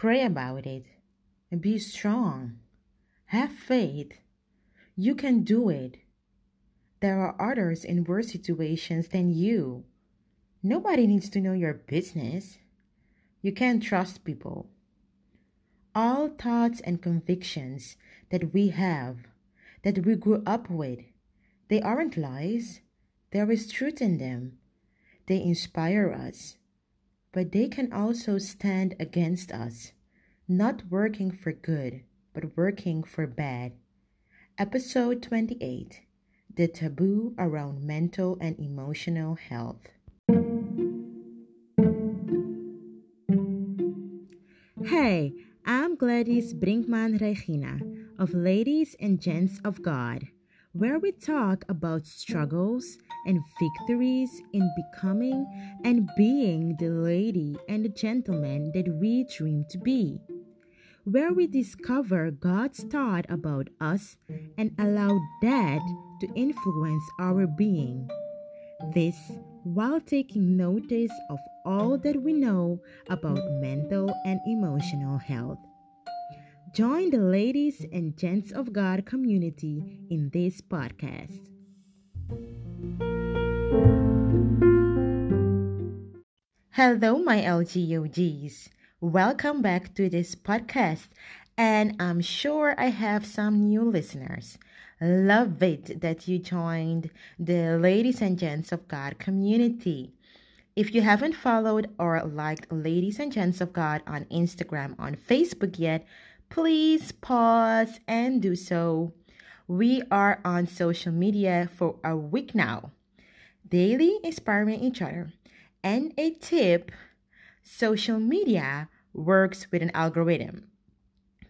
Pray about it and be strong. Have faith. You can do it. There are others in worse situations than you. Nobody needs to know your business. You can't trust people. All thoughts and convictions that we have, that we grew up with, they aren't lies. There is truth in them. They inspire us, but they can also stand against us, not working for good, but working for bad. Episode 28 The Taboo Around Mental and Emotional Health. Hey, I'm Gladys Brinkman Regina of Ladies and Gents of God, where we talk about struggles and victories in becoming and being the lady and the gentleman that we dream to be. Where we discover God's thought about us and allow that to influence our being. This while taking notice of all that we know about mental and emotional health. Join the ladies and gents of God community in this podcast. Hello, my LGOGs. Welcome back to this podcast, and I'm sure I have some new listeners. Love it that you joined the Ladies and Gents of God community. If you haven't followed or liked Ladies and Gents of God on Instagram on Facebook yet, please pause and do so. We are on social media for a week now, daily inspiring each other. And a tip social media works with an algorithm.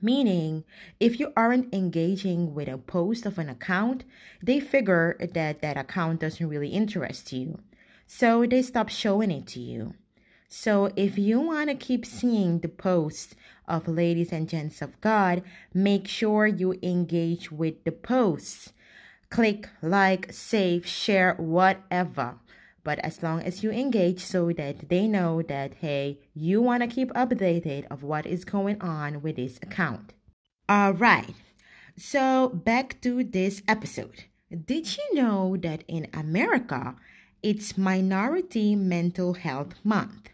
Meaning, if you aren't engaging with a post of an account, they figure that that account doesn't really interest you. So they stop showing it to you. So if you want to keep seeing the posts of ladies and gents of God, make sure you engage with the posts. Click, like, save, share, whatever. But as long as you engage so that they know that, hey, you want to keep updated of what is going on with this account. All right. So back to this episode. Did you know that in America, it's Minority Mental Health Month?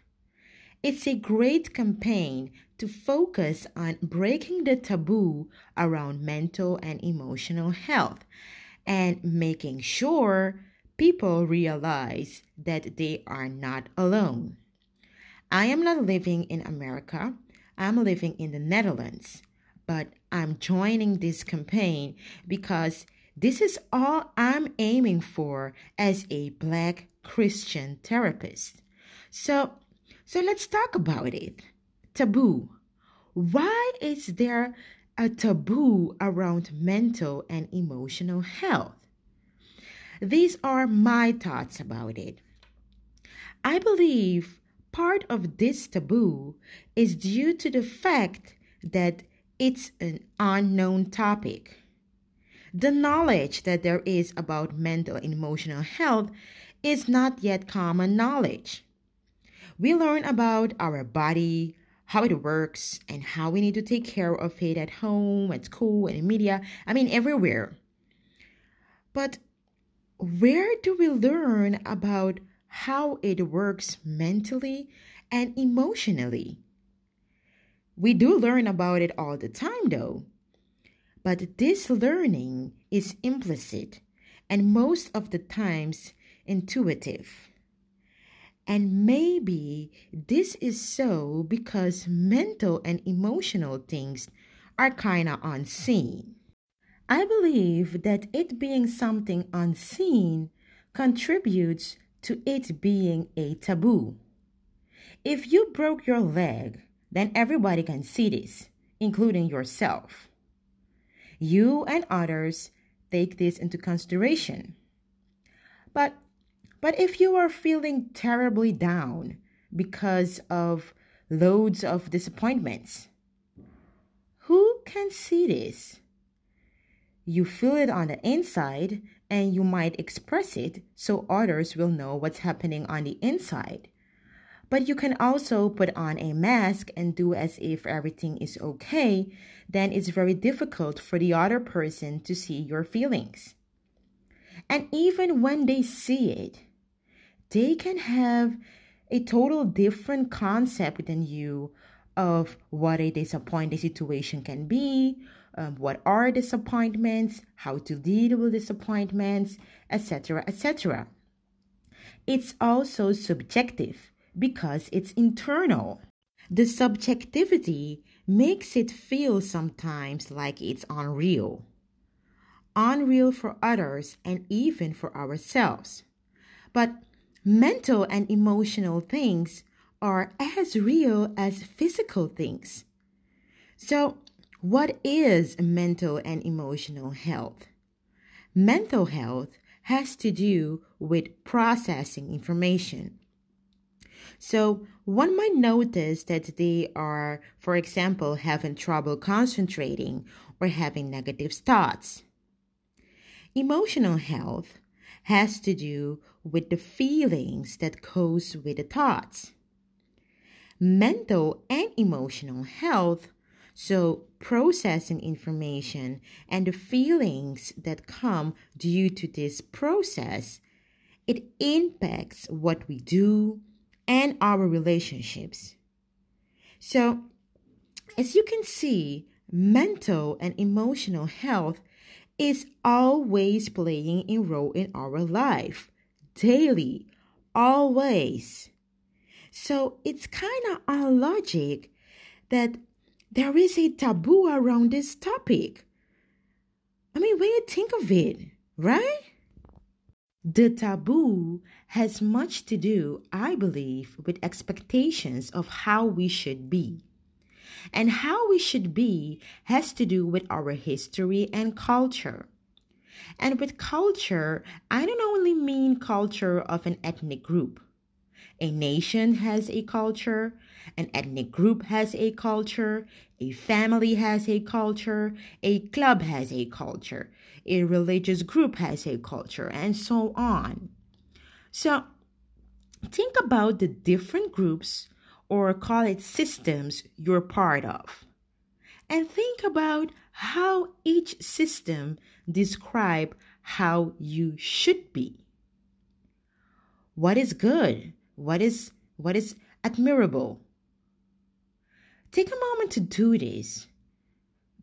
It's a great campaign to focus on breaking the taboo around mental and emotional health and making sure people realize that they are not alone. I am not living in America, I'm living in the Netherlands, but I'm joining this campaign because this is all I'm aiming for as a black Christian therapist. So, so let's talk about it. Taboo. Why is there a taboo around mental and emotional health? These are my thoughts about it. I believe part of this taboo is due to the fact that it's an unknown topic. The knowledge that there is about mental and emotional health is not yet common knowledge. We learn about our body, how it works, and how we need to take care of it at home, at school, and in media. I mean, everywhere. But where do we learn about how it works mentally and emotionally? We do learn about it all the time, though. But this learning is implicit and most of the times intuitive. And maybe this is so because mental and emotional things are kind of unseen. I believe that it being something unseen contributes to it being a taboo. If you broke your leg, then everybody can see this, including yourself. You and others take this into consideration. But but if you are feeling terribly down because of loads of disappointments, who can see this? You feel it on the inside and you might express it so others will know what's happening on the inside. But you can also put on a mask and do as if everything is okay, then it's very difficult for the other person to see your feelings. And even when they see it, they can have a total different concept than you of what a disappointing situation can be, um, what are disappointments, how to deal with disappointments, etc., etc. It's also subjective because it's internal. The subjectivity makes it feel sometimes like it's unreal. Unreal for others and even for ourselves. But mental and emotional things are as real as physical things. So, what is mental and emotional health? Mental health has to do with processing information. So, one might notice that they are, for example, having trouble concentrating or having negative thoughts. Emotional health has to do with the feelings that goes with the thoughts. Mental and emotional health, so processing information and the feelings that come due to this process, it impacts what we do, and our relationships. So, as you can see, mental and emotional health is always playing a role in our life, daily, always. So it's kind of unlogic that there is a taboo around this topic. I mean, when you think of it, right? The taboo has much to do, I believe, with expectations of how we should be. And how we should be has to do with our history and culture. And with culture, I don't only mean culture of an ethnic group. A nation has a culture, an ethnic group has a culture, a family has a culture, a club has a culture, a religious group has a culture, and so on. So, think about the different groups or call it systems you're part of. And think about how each system describe how you should be. What is good? What is what is admirable? Take a moment to do this.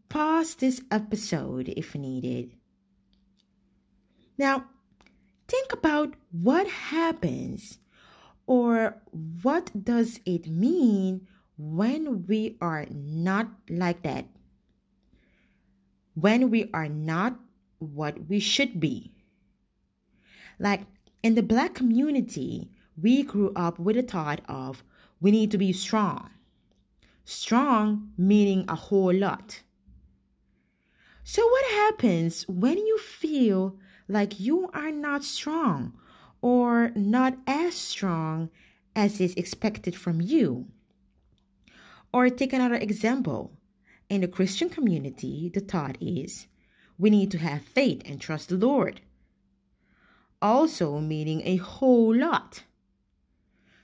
Pause this episode if needed. Now, think about what happens or what does it mean when we are not like that? When we are not what we should be. Like in the black community, we grew up with the thought of we need to be strong. Strong meaning a whole lot. So, what happens when you feel like you are not strong or not as strong as is expected from you? Or take another example. In the Christian community, the thought is we need to have faith and trust the Lord. Also, meaning a whole lot.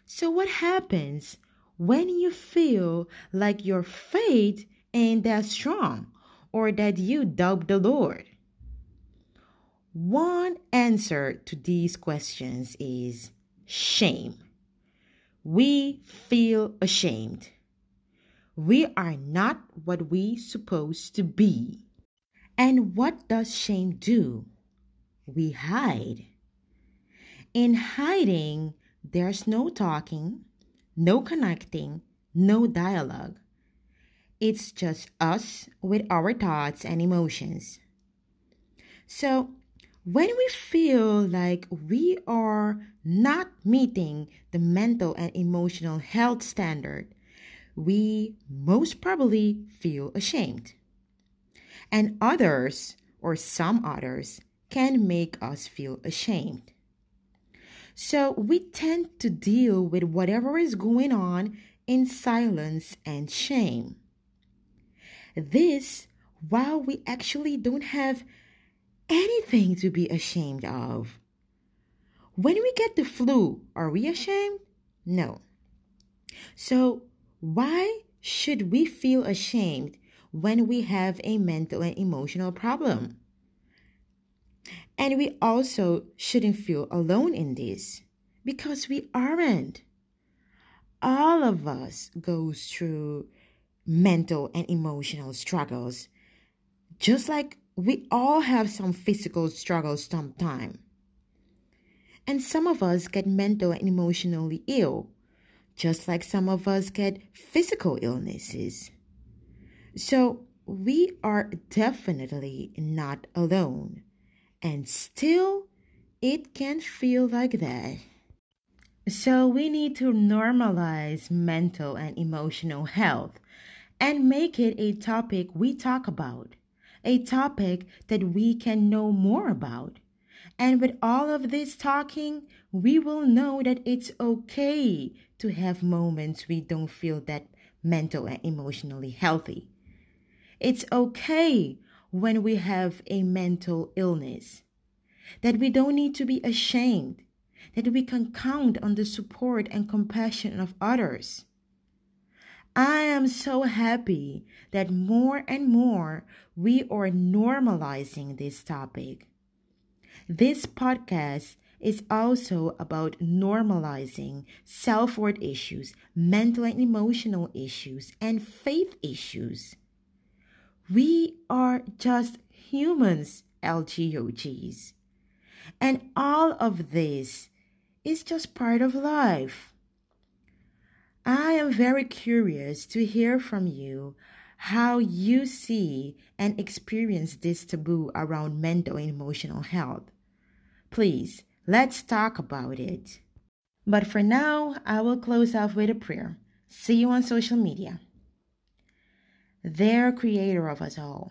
So, what happens when you feel like your faith ain't that strong or that you doubt the Lord? One answer to these questions is shame. We feel ashamed. We are not what we supposed to be. And what does shame do? We hide. In hiding, there's no talking, no connecting, no dialogue. It's just us with our thoughts and emotions. So, when we feel like we are not meeting the mental and emotional health standard, we most probably feel ashamed. And others, or some others, can make us feel ashamed. So we tend to deal with whatever is going on in silence and shame. This while we actually don't have anything to be ashamed of. When we get the flu, are we ashamed? No. So, why should we feel ashamed when we have a mental and emotional problem? And we also shouldn't feel alone in this because we aren't. All of us goes through mental and emotional struggles. Just like we all have some physical struggles sometime. And some of us get mental and emotionally ill, just like some of us get physical illnesses. So we are definitely not alone. And still, it can feel like that. So we need to normalize mental and emotional health and make it a topic we talk about, a topic that we can know more about. And with all of this talking, we will know that it's okay to have moments we don't feel that mental and emotionally healthy. It's okay when we have a mental illness, that we don't need to be ashamed, that we can count on the support and compassion of others. I am so happy that more and more we are normalizing this topic. This podcast is also about normalizing self worth issues, mental and emotional issues, and faith issues. We are just humans, LGOGs. And all of this is just part of life. I am very curious to hear from you how you see and experience this taboo around mental and emotional health. Please, let's talk about it. But for now, I will close off with a prayer. See you on social media. There, creator of us all.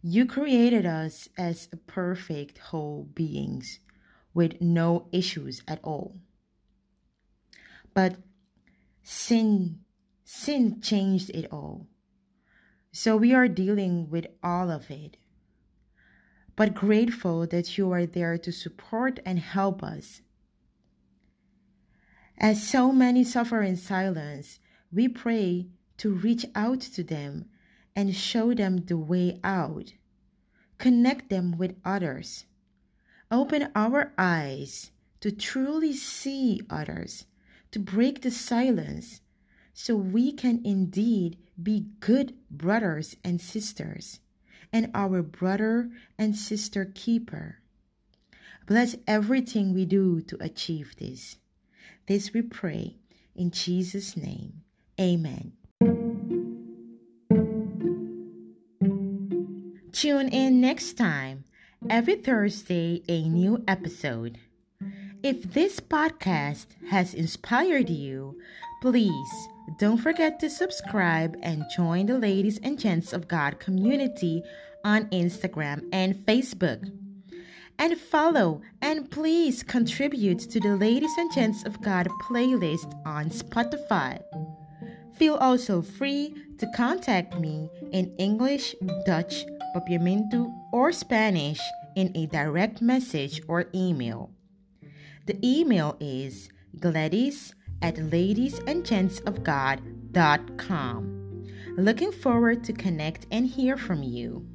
You created us as perfect whole beings with no issues at all. But sin sin changed it all. So we are dealing with all of it. But grateful that you are there to support and help us. As so many suffer in silence, we pray to reach out to them and show them the way out. Connect them with others. Open our eyes to truly see others to break the silence so we can indeed be good brothers and sisters and our brother and sister keeper. Bless everything we do to achieve this. This we pray in Jesus' name. Amen. Tune in next time. Every Thursday, a new episode. If this podcast has inspired you, please don't forget to subscribe and join the Ladies and Gents of God community on Instagram and Facebook. And follow and please contribute to the Ladies and Gents of God playlist on Spotify. Feel also free to contact me in English, Dutch, Papiamento, or Spanish in a direct message or email. The email is gladys at ladiesandgentsofgod.com. Looking forward to connect and hear from you.